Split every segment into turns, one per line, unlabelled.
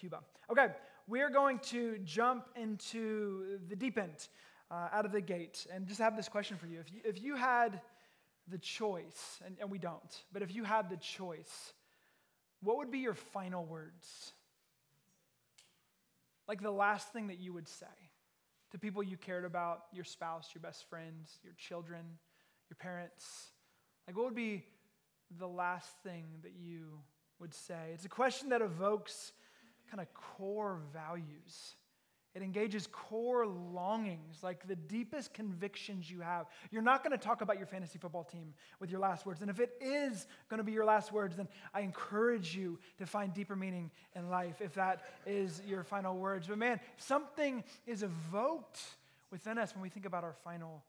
Cuba. Okay, we're going to jump into the deep end uh, out of the gate and just have this question for you. If you, if you had the choice, and, and we don't, but if you had the choice, what would be your final words? Like the last thing that you would say to people you cared about, your spouse, your best friends, your children, your parents? Like, what would be the last thing that you would say? It's a question that evokes kind of core values. It engages core longings, like the deepest convictions you have. You're not going to talk about your fantasy football team with your last words. And if it is going to be your last words, then I encourage you to find deeper meaning in life if that is your final words. But man, something is evoked within us when we think about our final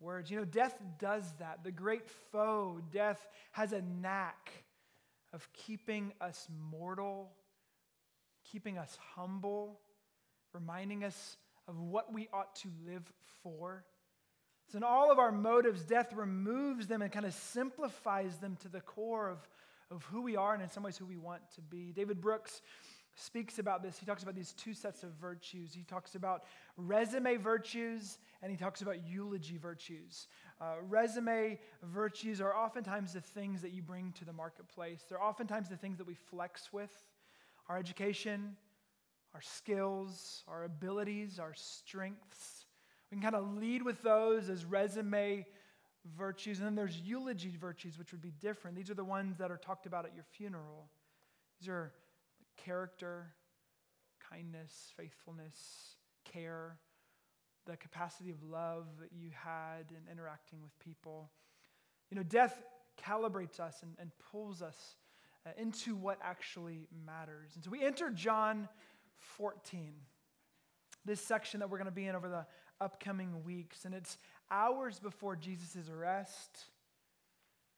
words. You know, death does that. The great foe, death, has a knack of keeping us mortal, keeping us humble reminding us of what we ought to live for. So, in all of our motives, death removes them and kind of simplifies them to the core of, of who we are and, in some ways, who we want to be. David Brooks speaks about this. He talks about these two sets of virtues. He talks about resume virtues and he talks about eulogy virtues. Uh, resume virtues are oftentimes the things that you bring to the marketplace, they're oftentimes the things that we flex with our education, our skills, our abilities, our strengths. We can kind of lead with those as resume virtues. And then there's eulogy virtues, which would be different. These are the ones that are talked about at your funeral. These are character, kindness, faithfulness, care, the capacity of love that you had in interacting with people. You know, death calibrates us and, and pulls us Uh, into what actually matters. And so we enter John 14. This section that we're going to be in over the upcoming weeks, and it's hours before Jesus' arrest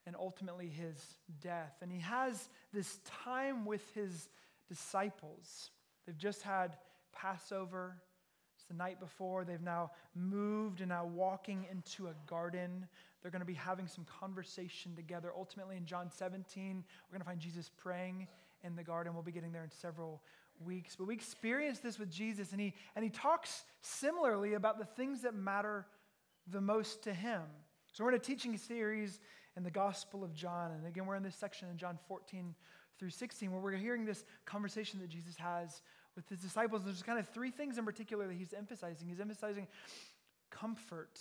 and ultimately his death. And he has this time with his disciples. They've just had Passover. It's the night before. They've now moved and now walking into a garden. They're going to be having some conversation together. Ultimately, in John 17, we're going to find Jesus praying in the garden. We'll be getting there in several weeks. But we experience this with Jesus, and he, and he talks similarly about the things that matter the most to him. So we're in a teaching series in the Gospel of John. And again, we're in this section in John 14 through 16 where we're hearing this conversation that Jesus has with his disciples. There's kind of three things in particular that he's emphasizing. He's emphasizing comfort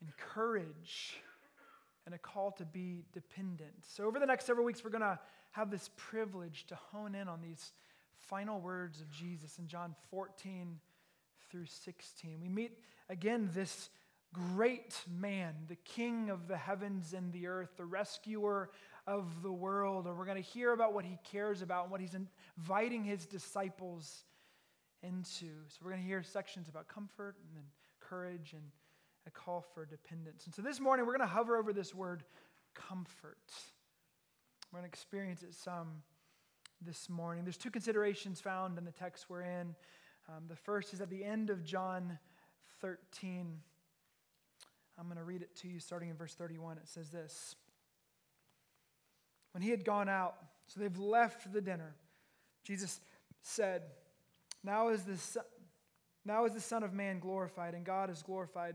and courage and a call to be dependent. So, over the next several weeks, we're going to have this privilege to hone in on these final words of Jesus in John 14 through 16. We meet again this great man, the king of the heavens and the earth, the rescuer of the world. And we're going to hear about what he cares about and what he's inviting his disciples into. So we're going to hear sections about comfort and then courage and a call for dependence. And so this morning we're going to hover over this word comfort. We're going to experience it some this morning. There's two considerations found in the text we're in. Um, the first is at the end of John 13. I'm going to read it to you starting in verse 31. It says this When he had gone out, so they've left the dinner, Jesus said, Now is the son, now is the Son of Man glorified, and God is glorified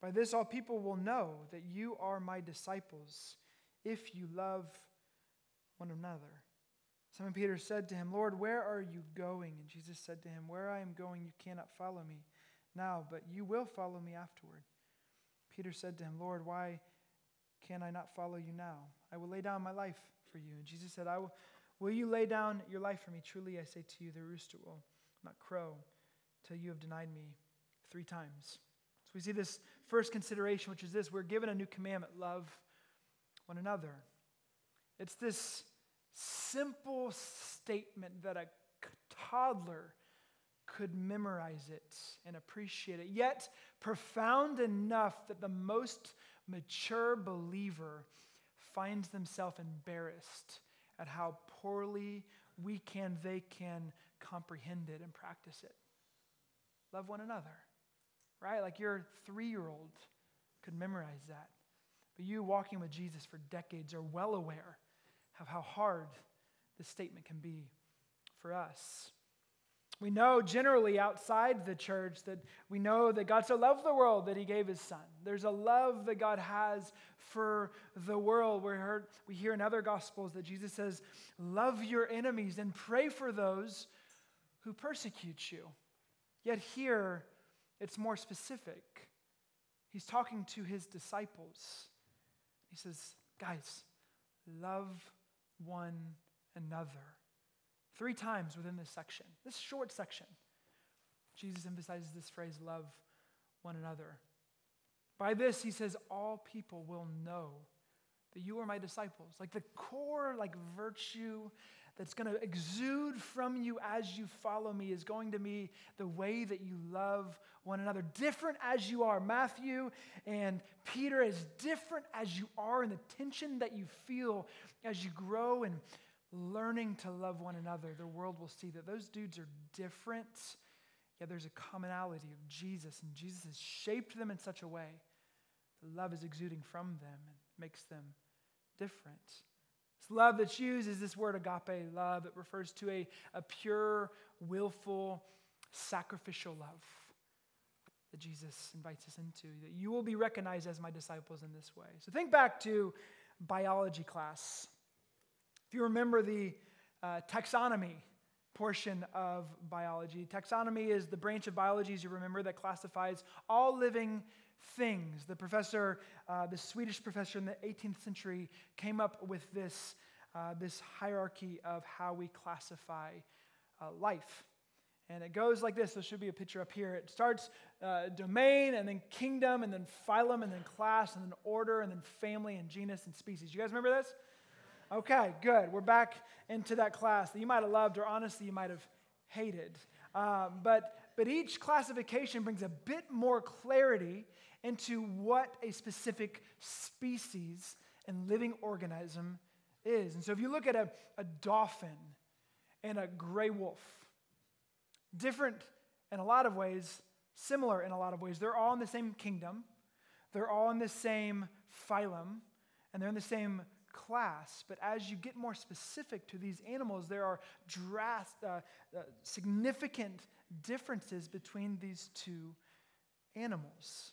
By this, all people will know that you are my disciples if you love one another. Simon Peter said to him, Lord, where are you going? And Jesus said to him, Where I am going, you cannot follow me now, but you will follow me afterward. Peter said to him, Lord, why can I not follow you now? I will lay down my life for you. And Jesus said, I will, will you lay down your life for me? Truly, I say to you, the rooster will not crow till you have denied me three times. So we see this first consideration, which is this we're given a new commandment love one another. It's this simple statement that a toddler could memorize it and appreciate it, yet profound enough that the most mature believer finds themselves embarrassed at how poorly we can, they can comprehend it and practice it. Love one another, right? Like your three year old could memorize that. But you walking with Jesus for decades are well aware of how hard this statement can be for us. We know generally outside the church that we know that God so loved the world that he gave his son. There's a love that God has for the world. We, heard, we hear in other gospels that Jesus says, Love your enemies and pray for those who persecute you. Yet here, it's more specific. He's talking to his disciples. He says, Guys, love one another. Three times within this section, this short section, Jesus emphasizes this phrase, love one another. By this, he says, all people will know that you are my disciples. Like the core, like virtue that's going to exude from you as you follow me is going to be the way that you love one another. Different as you are. Matthew and Peter, as different as you are, and the tension that you feel as you grow and learning to love one another, the world will see that those dudes are different, yet there's a commonality of Jesus, and Jesus has shaped them in such a way that love is exuding from them and makes them different. This love that's used is this word agape love. It refers to a, a pure, willful, sacrificial love that Jesus invites us into, that you will be recognized as my disciples in this way. So think back to biology class. If you remember the uh, taxonomy portion of biology, taxonomy is the branch of biology, as you remember, that classifies all living things. The professor, uh, the Swedish professor in the 18th century, came up with this, uh, this hierarchy of how we classify uh, life. And it goes like this. There should be a picture up here. It starts uh, domain, and then kingdom, and then phylum, and then class, and then order, and then family, and genus, and species. You guys remember this? Okay, good. We're back into that class that you might have loved or honestly you might have hated. Um, but, but each classification brings a bit more clarity into what a specific species and living organism is. And so if you look at a, a dolphin and a gray wolf, different in a lot of ways, similar in a lot of ways, they're all in the same kingdom, they're all in the same phylum, and they're in the same class, but as you get more specific to these animals, there are drast, uh, uh, significant differences between these two animals.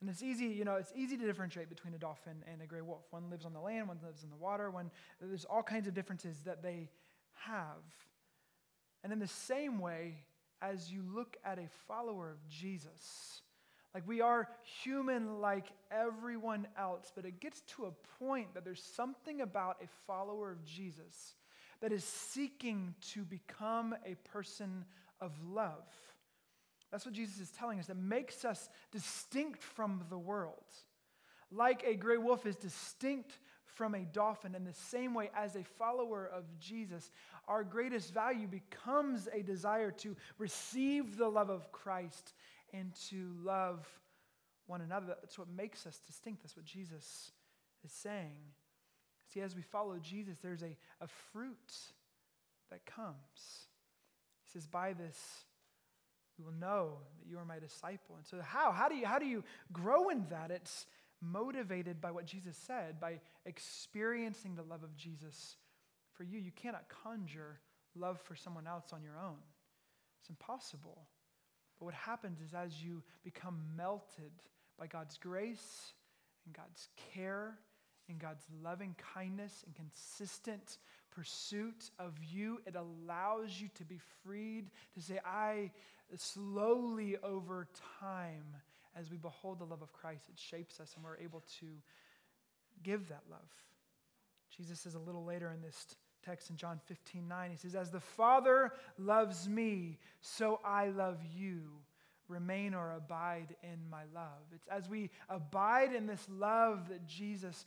And it's easy, you know, it's easy to differentiate between a dolphin and a gray wolf. One lives on the land, one lives in the water, one there's all kinds of differences that they have. And in the same way, as you look at a follower of Jesus, like we are human like everyone else, but it gets to a point that there's something about a follower of Jesus that is seeking to become a person of love. That's what Jesus is telling us. That makes us distinct from the world. Like a gray wolf is distinct from a dolphin, in the same way as a follower of Jesus, our greatest value becomes a desire to receive the love of Christ and to love one another. That's what makes us distinct. That's what Jesus is saying. See, as we follow Jesus, there's a, a fruit that comes. He says, By this, we will know that you are my disciple. And so, how? How do you, how do you grow in that? It's motivated by what Jesus said, by experiencing the love of Jesus for you. You cannot conjure love for someone else on your own, it's impossible. But what happens is as you become melted by God's grace and God's care and God's loving kindness and consistent pursuit of you, it allows you to be freed to say, I slowly over time, as we behold the love of Christ, it shapes us and we're able to give that love. Jesus says a little later in this text in John 15 9. He says, As the Father loves me, so I love you. Remain or abide in my love. It's as we abide in this love that Jesus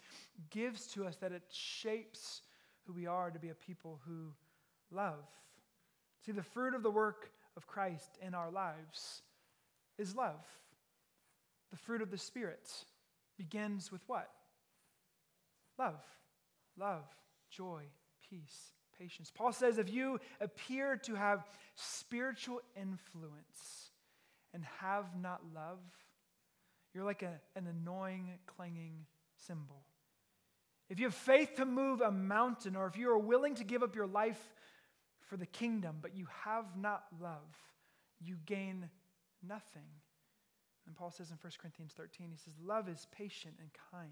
gives to us that it shapes who we are to be a people who love. See, the fruit of the work of Christ in our lives is love. The fruit of the Spirit begins with what? Love. Love, joy, peace, patience. Paul says if you appear to have spiritual influence and have not love, you're like a, an annoying, clanging cymbal. If you have faith to move a mountain, or if you are willing to give up your life for the kingdom, but you have not love, you gain nothing. And Paul says in 1 Corinthians 13, he says, Love is patient and kind.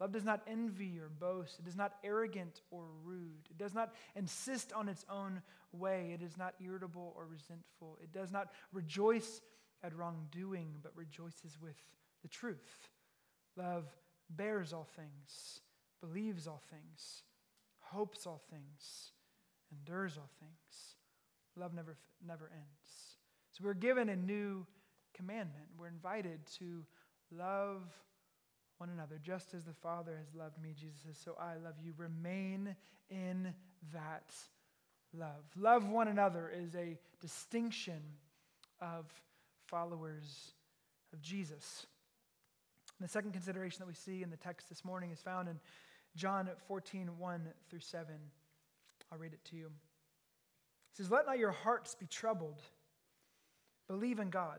Love does not envy or boast. It is not arrogant or rude. It does not insist on its own way. It is not irritable or resentful. It does not rejoice at wrongdoing, but rejoices with the truth. Love bears all things, believes all things, hopes all things, endures all things. Love never, never ends. So we're given a new commandment. We're invited to love one another, just as the Father has loved me, Jesus says, so I love you. Remain in that love. Love one another is a distinction of followers of Jesus. And the second consideration that we see in the text this morning is found in John 14, 1 through 7. I'll read it to you. It says, Let not your hearts be troubled. Believe in God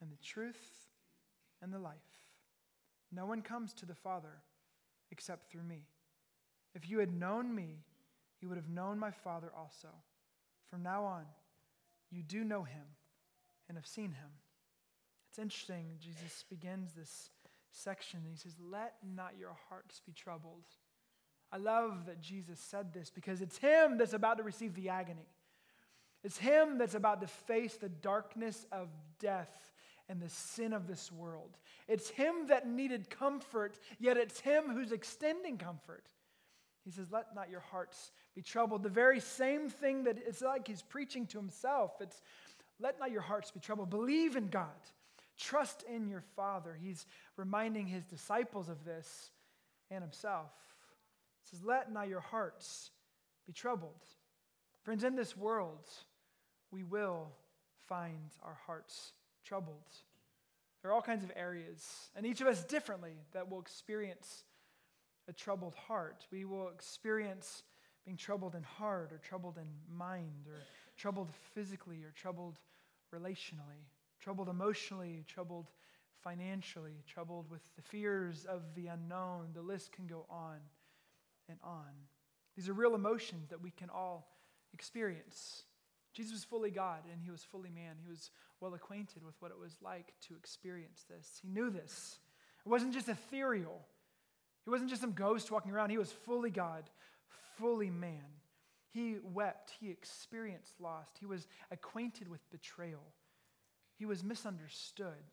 and the truth and the life. No one comes to the Father except through me. If you had known me, you would have known my Father also. From now on, you do know him and have seen him. It's interesting. Jesus begins this section and he says, Let not your hearts be troubled. I love that Jesus said this because it's him that's about to receive the agony. It's him that's about to face the darkness of death and the sin of this world. It's him that needed comfort, yet it's him who's extending comfort. He says, Let not your hearts be troubled. The very same thing that it's like he's preaching to himself. It's let not your hearts be troubled. Believe in God. Trust in your Father. He's reminding his disciples of this and himself. He says, Let not your hearts be troubled. Friends, in this world, we will find our hearts troubled. There are all kinds of areas, and each of us differently, that will experience a troubled heart. We will experience being troubled in heart, or troubled in mind, or troubled physically, or troubled relationally, troubled emotionally, troubled financially, troubled with the fears of the unknown. The list can go on and on. These are real emotions that we can all experience. Jesus was fully God and he was fully man. He was well acquainted with what it was like to experience this. He knew this. It wasn't just ethereal, he wasn't just some ghost walking around. He was fully God, fully man. He wept, he experienced loss, he was acquainted with betrayal, he was misunderstood.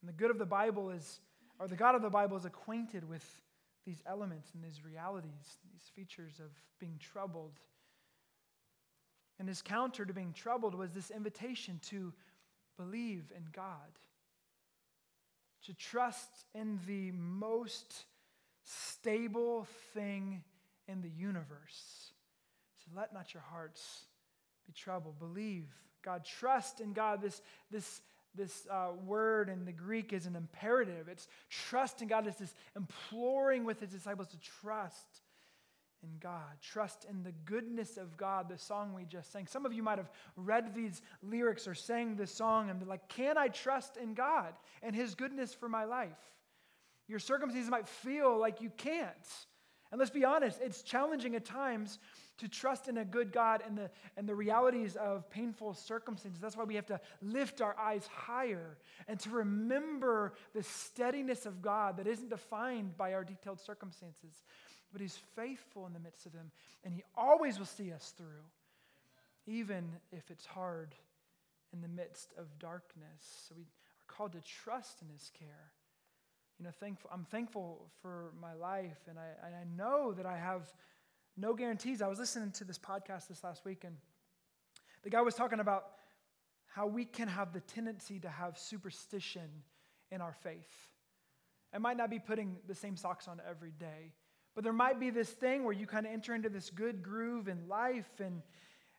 And the good of the Bible is, or the God of the Bible is acquainted with these elements and these realities, these features of being troubled and his counter to being troubled was this invitation to believe in God, to trust in the most stable thing in the universe. So let not your hearts be troubled. Believe God. Trust in God. This, this, this uh, word in the Greek is an imperative. It's trust in God. It's this imploring with his disciples to trust in God. Trust in the goodness of God, the song we just sang. Some of you might have read these lyrics or sang this song and be like, Can I trust in God and His goodness for my life? Your circumstances might feel like you can't. And let's be honest, it's challenging at times to trust in a good God and the, and the realities of painful circumstances. That's why we have to lift our eyes higher and to remember the steadiness of God that isn't defined by our detailed circumstances but He's faithful in the midst of them, and He always will see us through. even if it's hard in the midst of darkness. So we are called to trust in his care. You know, thankful, I'm thankful for my life, and I, I know that I have no guarantees. I was listening to this podcast this last week, and the guy was talking about how we can have the tendency to have superstition in our faith. It might not be putting the same socks on every day, but there might be this thing where you kind of enter into this good groove in life, and,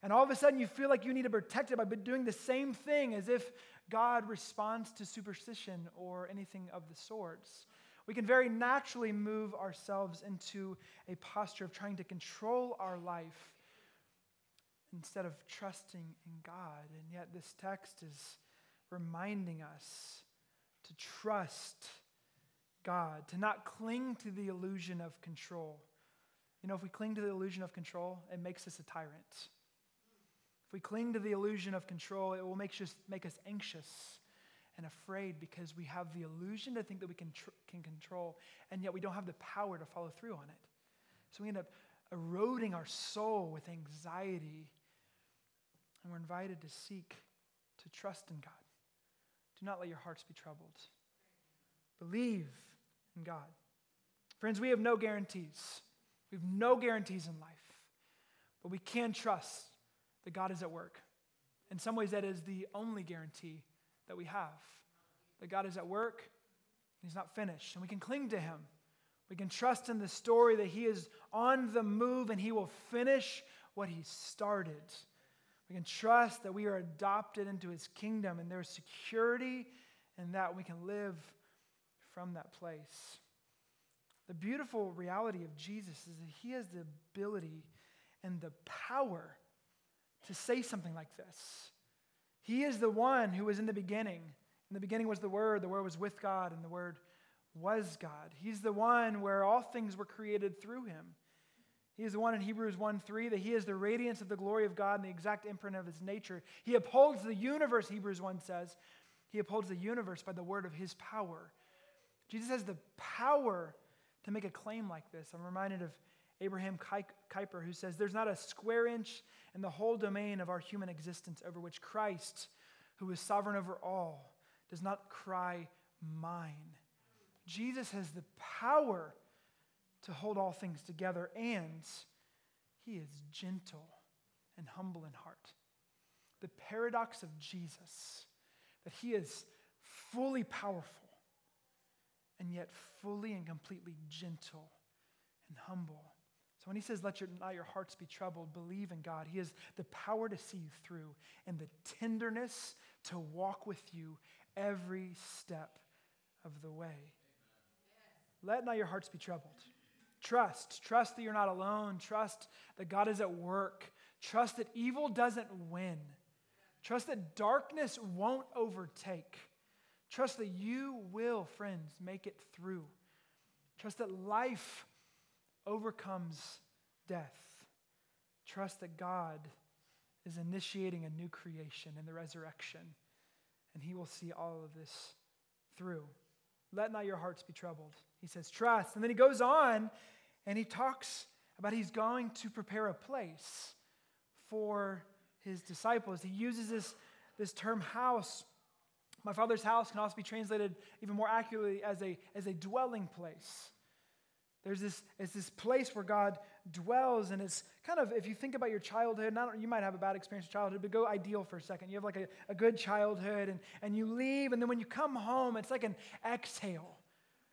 and all of a sudden you feel like you need to protect it by doing the same thing as if God responds to superstition or anything of the sorts. We can very naturally move ourselves into a posture of trying to control our life instead of trusting in God. And yet, this text is reminding us to trust God, to not cling to the illusion of control. You know, if we cling to the illusion of control, it makes us a tyrant. If we cling to the illusion of control, it will make us, make us anxious and afraid because we have the illusion to think that we can, tr- can control, and yet we don't have the power to follow through on it. So we end up eroding our soul with anxiety, and we're invited to seek to trust in God. Do not let your hearts be troubled. Believe in God. Friends, we have no guarantees. We have no guarantees in life, but we can trust that God is at work. In some ways, that is the only guarantee that we have that God is at work, and He's not finished, and we can cling to Him. We can trust in the story that He is on the move and He will finish what He started. We can trust that we are adopted into His kingdom and there's security in that we can live from that place. The beautiful reality of Jesus is that He has the ability and the power to say something like this. He is the one who was in the beginning. In the beginning was the Word, the Word was with God, and the Word was God. He's the one where all things were created through him. He is the one in Hebrews 1 3 that he is the radiance of the glory of God and the exact imprint of his nature. He upholds the universe, Hebrews 1 says. He upholds the universe by the word of his power. Jesus has the power to make a claim like this. I'm reminded of Abraham Kuyper, who says, There's not a square inch in the whole domain of our human existence over which Christ, who is sovereign over all, does not cry, Mine. Jesus has the power to hold all things together, and he is gentle and humble in heart. The paradox of Jesus, that he is fully powerful and yet fully and completely gentle and humble. So when he says, Let your, not your hearts be troubled, believe in God, he has the power to see you through and the tenderness to walk with you every step of the way. Let not your hearts be troubled. Trust. Trust that you're not alone. Trust that God is at work. Trust that evil doesn't win. Trust that darkness won't overtake. Trust that you will, friends, make it through. Trust that life overcomes death. Trust that God is initiating a new creation in the resurrection, and He will see all of this through. Let not your hearts be troubled. He says, trust. And then he goes on and he talks about he's going to prepare a place for his disciples. He uses this, this term house my father's house can also be translated even more accurately as a, as a dwelling place. There's this, it's this place where God dwells, and it's kind of, if you think about your childhood, not, you might have a bad experience of childhood, but go ideal for a second. You have like a, a good childhood, and, and you leave, and then when you come home, it's like an exhale,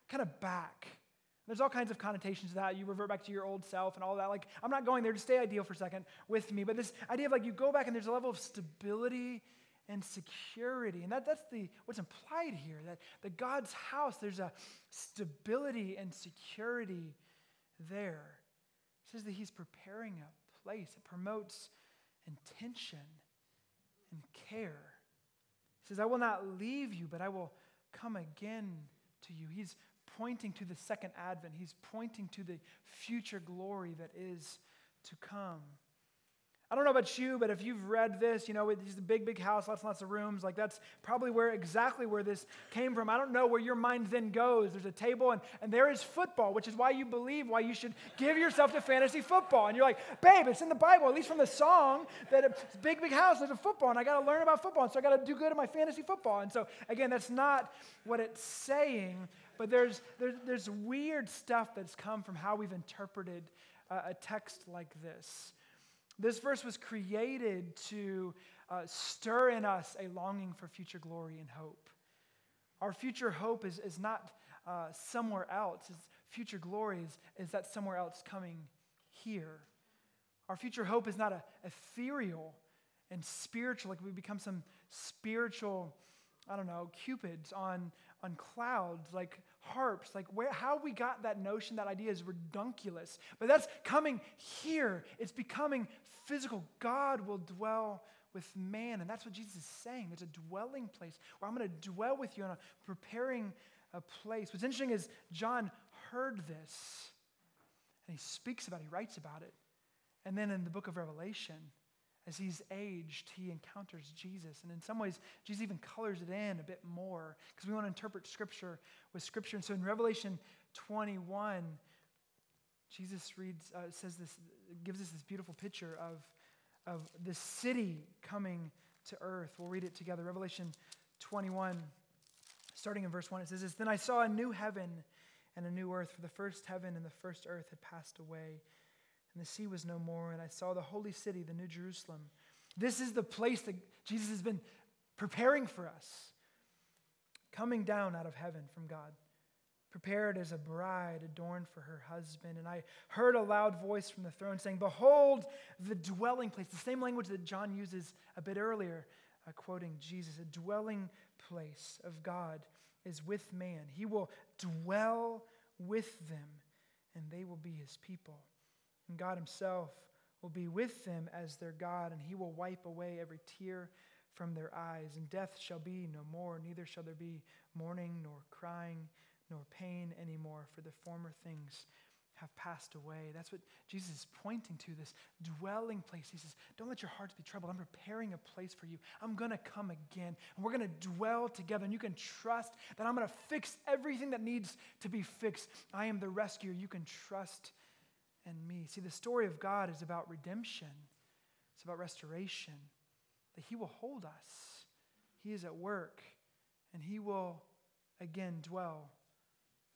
kind of back. There's all kinds of connotations to that. You revert back to your old self and all that. Like, I'm not going there, just stay ideal for a second with me. But this idea of like you go back and there's a level of stability and security. And that, that's the, what's implied here that, that God's house, there's a stability and security there. It says that He's preparing a place, it promotes intention and care. He says, I will not leave you, but I will come again to you. He's pointing to the second advent, He's pointing to the future glory that is to come. I don't know about you, but if you've read this, you know, it's a big, big house, lots and lots of rooms. Like that's probably where exactly where this came from. I don't know where your mind then goes. There's a table and, and there is football, which is why you believe why you should give yourself to fantasy football. And you're like, babe, it's in the Bible, at least from the song, that it's big, big house, there's a football, and I got to learn about football. And so I got to do good at my fantasy football. And so again, that's not what it's saying, but there's, there's, there's weird stuff that's come from how we've interpreted uh, a text like this. This verse was created to uh, stir in us a longing for future glory and hope. Our future hope is, is not uh, somewhere else. It's future glory is, is that somewhere else coming here. Our future hope is not a ethereal and spiritual, like we become some spiritual, I don't know, cupids on, on clouds, like harps. Like where, how we got that notion, that idea is redunculous. But that's coming here. It's becoming physical. God will dwell with man. And that's what Jesus is saying. There's a dwelling place where I'm going to dwell with you and I'm preparing a place. What's interesting is John heard this and he speaks about it, he writes about it. And then in the book of Revelation, as he's aged, he encounters Jesus. And in some ways, Jesus even colors it in a bit more because we want to interpret Scripture with Scripture. And so in Revelation 21, Jesus reads, uh, says this, gives us this beautiful picture of, of the city coming to earth. We'll read it together. Revelation 21, starting in verse 1, it says this Then I saw a new heaven and a new earth, for the first heaven and the first earth had passed away, and the sea was no more. And I saw the holy city, the new Jerusalem. This is the place that Jesus has been preparing for us, coming down out of heaven from God prepared as a bride adorned for her husband. And I heard a loud voice from the throne saying, Behold, the dwelling place, the same language that John uses a bit earlier, uh, quoting Jesus, a dwelling place of God is with man. He will dwell with them, and they will be his people. And God himself will be with them as their God, and he will wipe away every tear from their eyes. And death shall be no more, neither shall there be mourning nor crying nor pain anymore, for the former things have passed away. That's what Jesus is pointing to this dwelling place. He says, Don't let your hearts be troubled. I'm preparing a place for you. I'm going to come again, and we're going to dwell together. And you can trust that I'm going to fix everything that needs to be fixed. I am the rescuer. You can trust in me. See, the story of God is about redemption, it's about restoration, that He will hold us. He is at work, and He will again dwell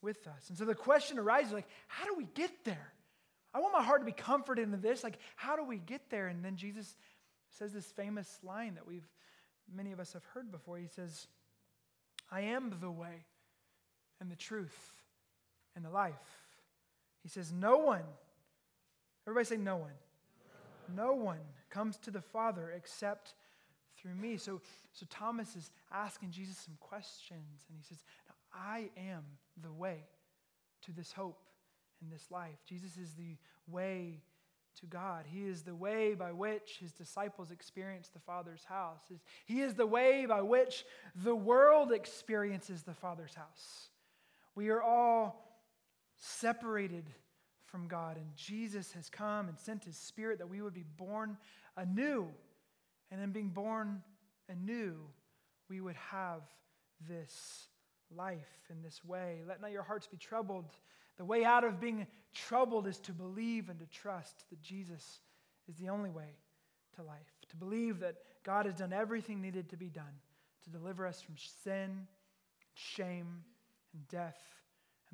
with us. And so the question arises like, how do we get there? I want my heart to be comforted in this. Like, how do we get there? And then Jesus says this famous line that we've many of us have heard before. He says, I am the way and the truth and the life. He says, No one, everybody say, No one. No, one comes to the Father except through me. So, so Thomas is asking Jesus some questions, and he says, I am the way to this hope and this life. Jesus is the way to God. He is the way by which his disciples experience the Father's house. He is the way by which the world experiences the Father's house. We are all separated from God, and Jesus has come and sent his Spirit that we would be born anew. And in being born anew, we would have this life in this way. Let not your hearts be troubled. The way out of being troubled is to believe and to trust that Jesus is the only way to life. To believe that God has done everything needed to be done to deliver us from sin, shame, and death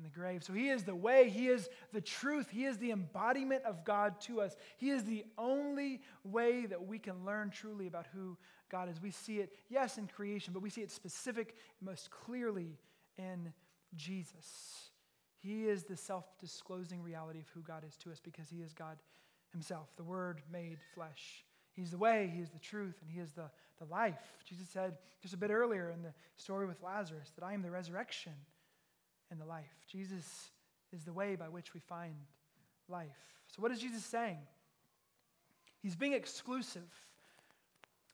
and the grave. So He is the way, He is the truth, He is the embodiment of God to us. He is the only way that we can learn truly about who God is. We see it, yes, in creation, but we see it specific, most clearly in Jesus. He is the self disclosing reality of who God is to us because He is God Himself, the Word made flesh. He's the way, He is the truth, and He is the, the life. Jesus said just a bit earlier in the story with Lazarus that I am the resurrection and the life. Jesus is the way by which we find life. So, what is Jesus saying? He's being exclusive.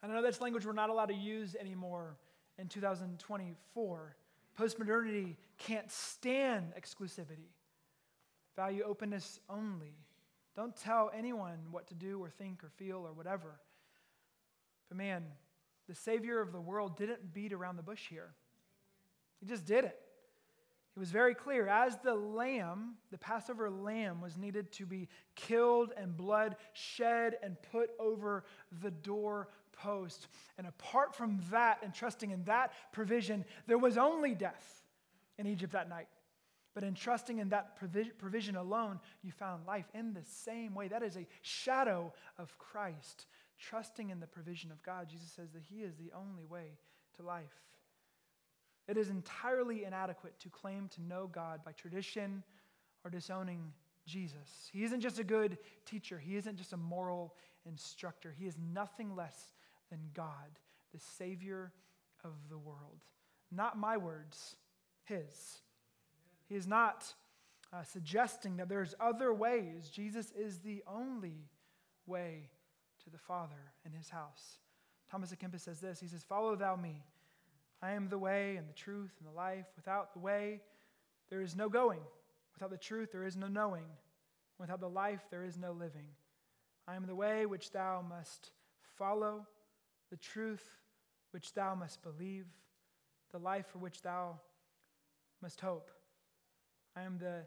I know that's language we're not allowed to use anymore in 2024. Postmodernity can't stand exclusivity, value openness only, Don't tell anyone what to do or think or feel or whatever. But man, the Savior of the world didn't beat around the bush here. He just did it. It was very clear as the lamb, the Passover lamb, was needed to be killed and blood shed and put over the doorpost. And apart from that and trusting in that provision, there was only death in Egypt that night. But in trusting in that provision alone, you found life in the same way. That is a shadow of Christ. Trusting in the provision of God, Jesus says that He is the only way to life. It is entirely inadequate to claim to know God by tradition or disowning Jesus. He isn't just a good teacher, He isn't just a moral instructor. He is nothing less than God, the Savior of the world. Not my words, His. He is not uh, suggesting that there's other ways. Jesus is the only way to the Father in His house. Thomas à Kempis says this He says, Follow thou me. I am the way and the truth and the life. Without the way, there is no going. Without the truth, there is no knowing. Without the life, there is no living. I am the way which thou must follow, the truth which thou must believe, the life for which thou must hope. I am the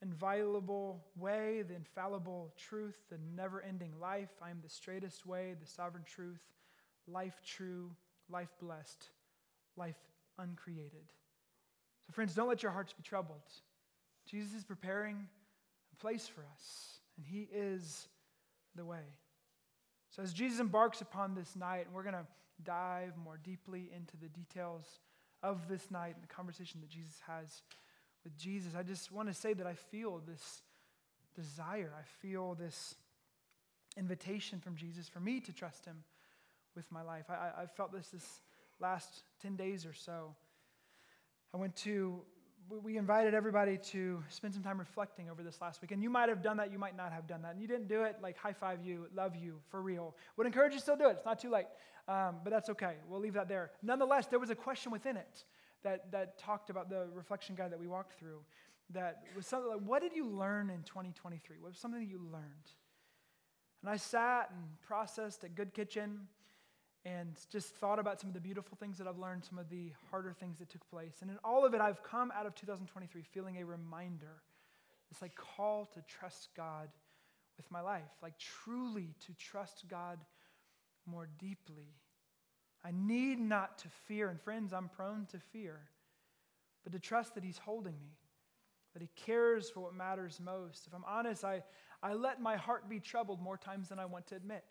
inviolable way, the infallible truth, the never ending life. I am the straightest way, the sovereign truth, life true, life blessed life uncreated. So, friends, don't let your hearts be troubled. Jesus is preparing a place for us, and He is the way. So, as Jesus embarks upon this night, and we're going to dive more deeply into the details of this night and the conversation that Jesus has with Jesus, I just want to say that I feel this desire. I feel this invitation from Jesus for me to trust Him with my life. I, I felt this this last 10 days or so. I went to, we invited everybody to spend some time reflecting over this last week. And you might have done that, you might not have done that. And you didn't do it, like high five you, love you, for real. Would encourage you still do it. It's not too late. Um, but that's okay. We'll leave that there. Nonetheless, there was a question within it that, that talked about the reflection guide that we walked through that was something like, what did you learn in 2023? What was something that you learned? And I sat and processed at Good Kitchen and just thought about some of the beautiful things that I've learned, some of the harder things that took place. And in all of it, I've come out of 2023 feeling a reminder, this like call to trust God with my life, like truly to trust God more deeply. I need not to fear, and friends, I'm prone to fear, but to trust that He's holding me, that He cares for what matters most. If I'm honest, I, I let my heart be troubled more times than I want to admit.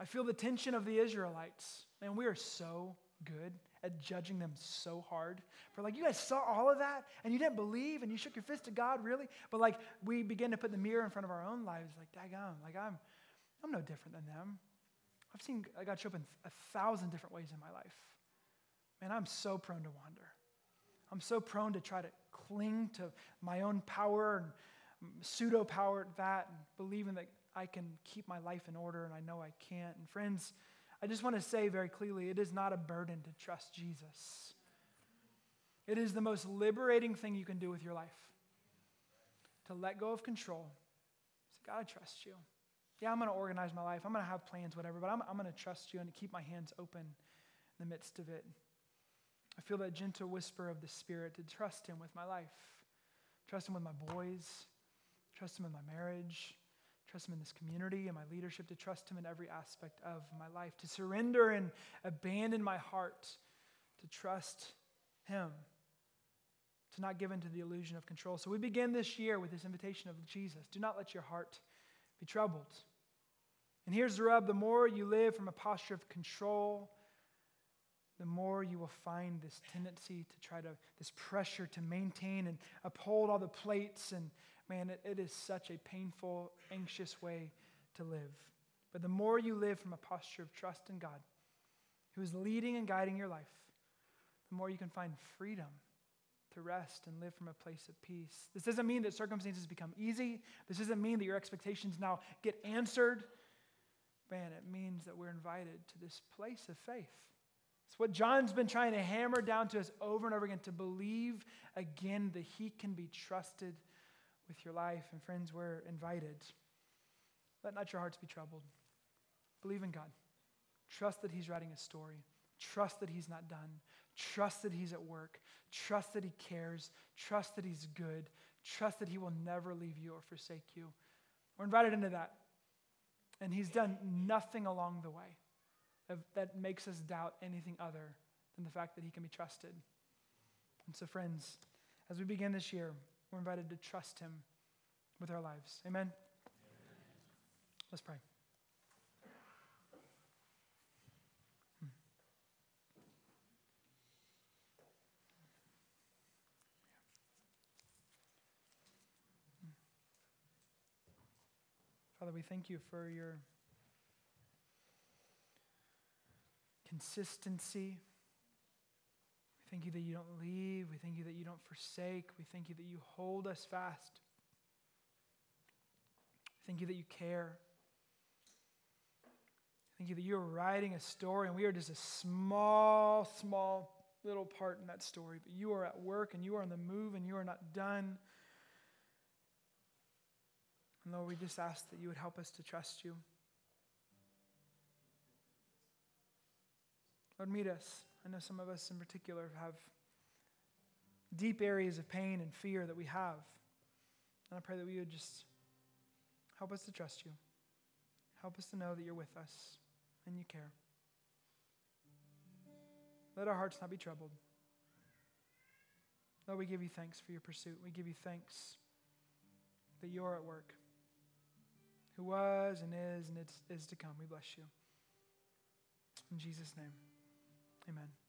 I feel the tension of the Israelites. Man, we are so good at judging them so hard. For like, you guys saw all of that and you didn't believe and you shook your fist at God, really? But like, we begin to put the mirror in front of our own lives, like, daggone, like I'm, I'm no different than them. I've seen God show up in a thousand different ways in my life. Man, I'm so prone to wander. I'm so prone to try to cling to my own power and pseudo power at that and believing that I can keep my life in order and I know I can't. And friends, I just want to say very clearly it is not a burden to trust Jesus. It is the most liberating thing you can do with your life to let go of control. Say, God, I trust you. Yeah, I'm going to organize my life. I'm going to have plans, whatever, but I'm, I'm going to trust you and keep my hands open in the midst of it. I feel that gentle whisper of the Spirit to trust Him with my life, trust Him with my boys, trust Him in my marriage, trust Him in this community and my leadership, to trust Him in every aspect of my life, to surrender and abandon my heart, to trust Him, to not give in to the illusion of control. So we begin this year with this invitation of Jesus do not let your heart be troubled. And here's the rub the more you live from a posture of control, the more you will find this tendency to try to, this pressure to maintain and uphold all the plates and man, it, it is such a painful, anxious way to live. But the more you live from a posture of trust in God, who is leading and guiding your life, the more you can find freedom to rest and live from a place of peace. This doesn't mean that circumstances become easy. This doesn't mean that your expectations now get answered. Man, it means that we're invited to this place of faith. It's what John's been trying to hammer down to us over and over again to believe again that he can be trusted with your life. And friends, we're invited. Let not your hearts be troubled. Believe in God. Trust that He's writing a story. Trust that He's not done. Trust that He's at work. Trust that He cares. Trust that He's good. Trust that He will never leave you or forsake you. We're invited into that. And He's done nothing along the way that makes us doubt anything other than the fact that He can be trusted. And so, friends, as we begin this year, we're invited to trust Him with our lives. Amen? Amen. Let's pray. Father, we thank you for your consistency. Thank you that you don't leave. We thank you that you don't forsake. We thank you that you hold us fast. Thank you that you care. Thank you that you're writing a story and we are just a small, small little part in that story. But you are at work and you are on the move and you are not done. And Lord, we just ask that you would help us to trust you. Lord, meet us. I know some of us in particular have deep areas of pain and fear that we have. And I pray that we would just help us to trust you. Help us to know that you're with us and you care. Let our hearts not be troubled. Lord, we give you thanks for your pursuit. We give you thanks that you're at work who was and is and is, is to come. We bless you. In Jesus' name, amen.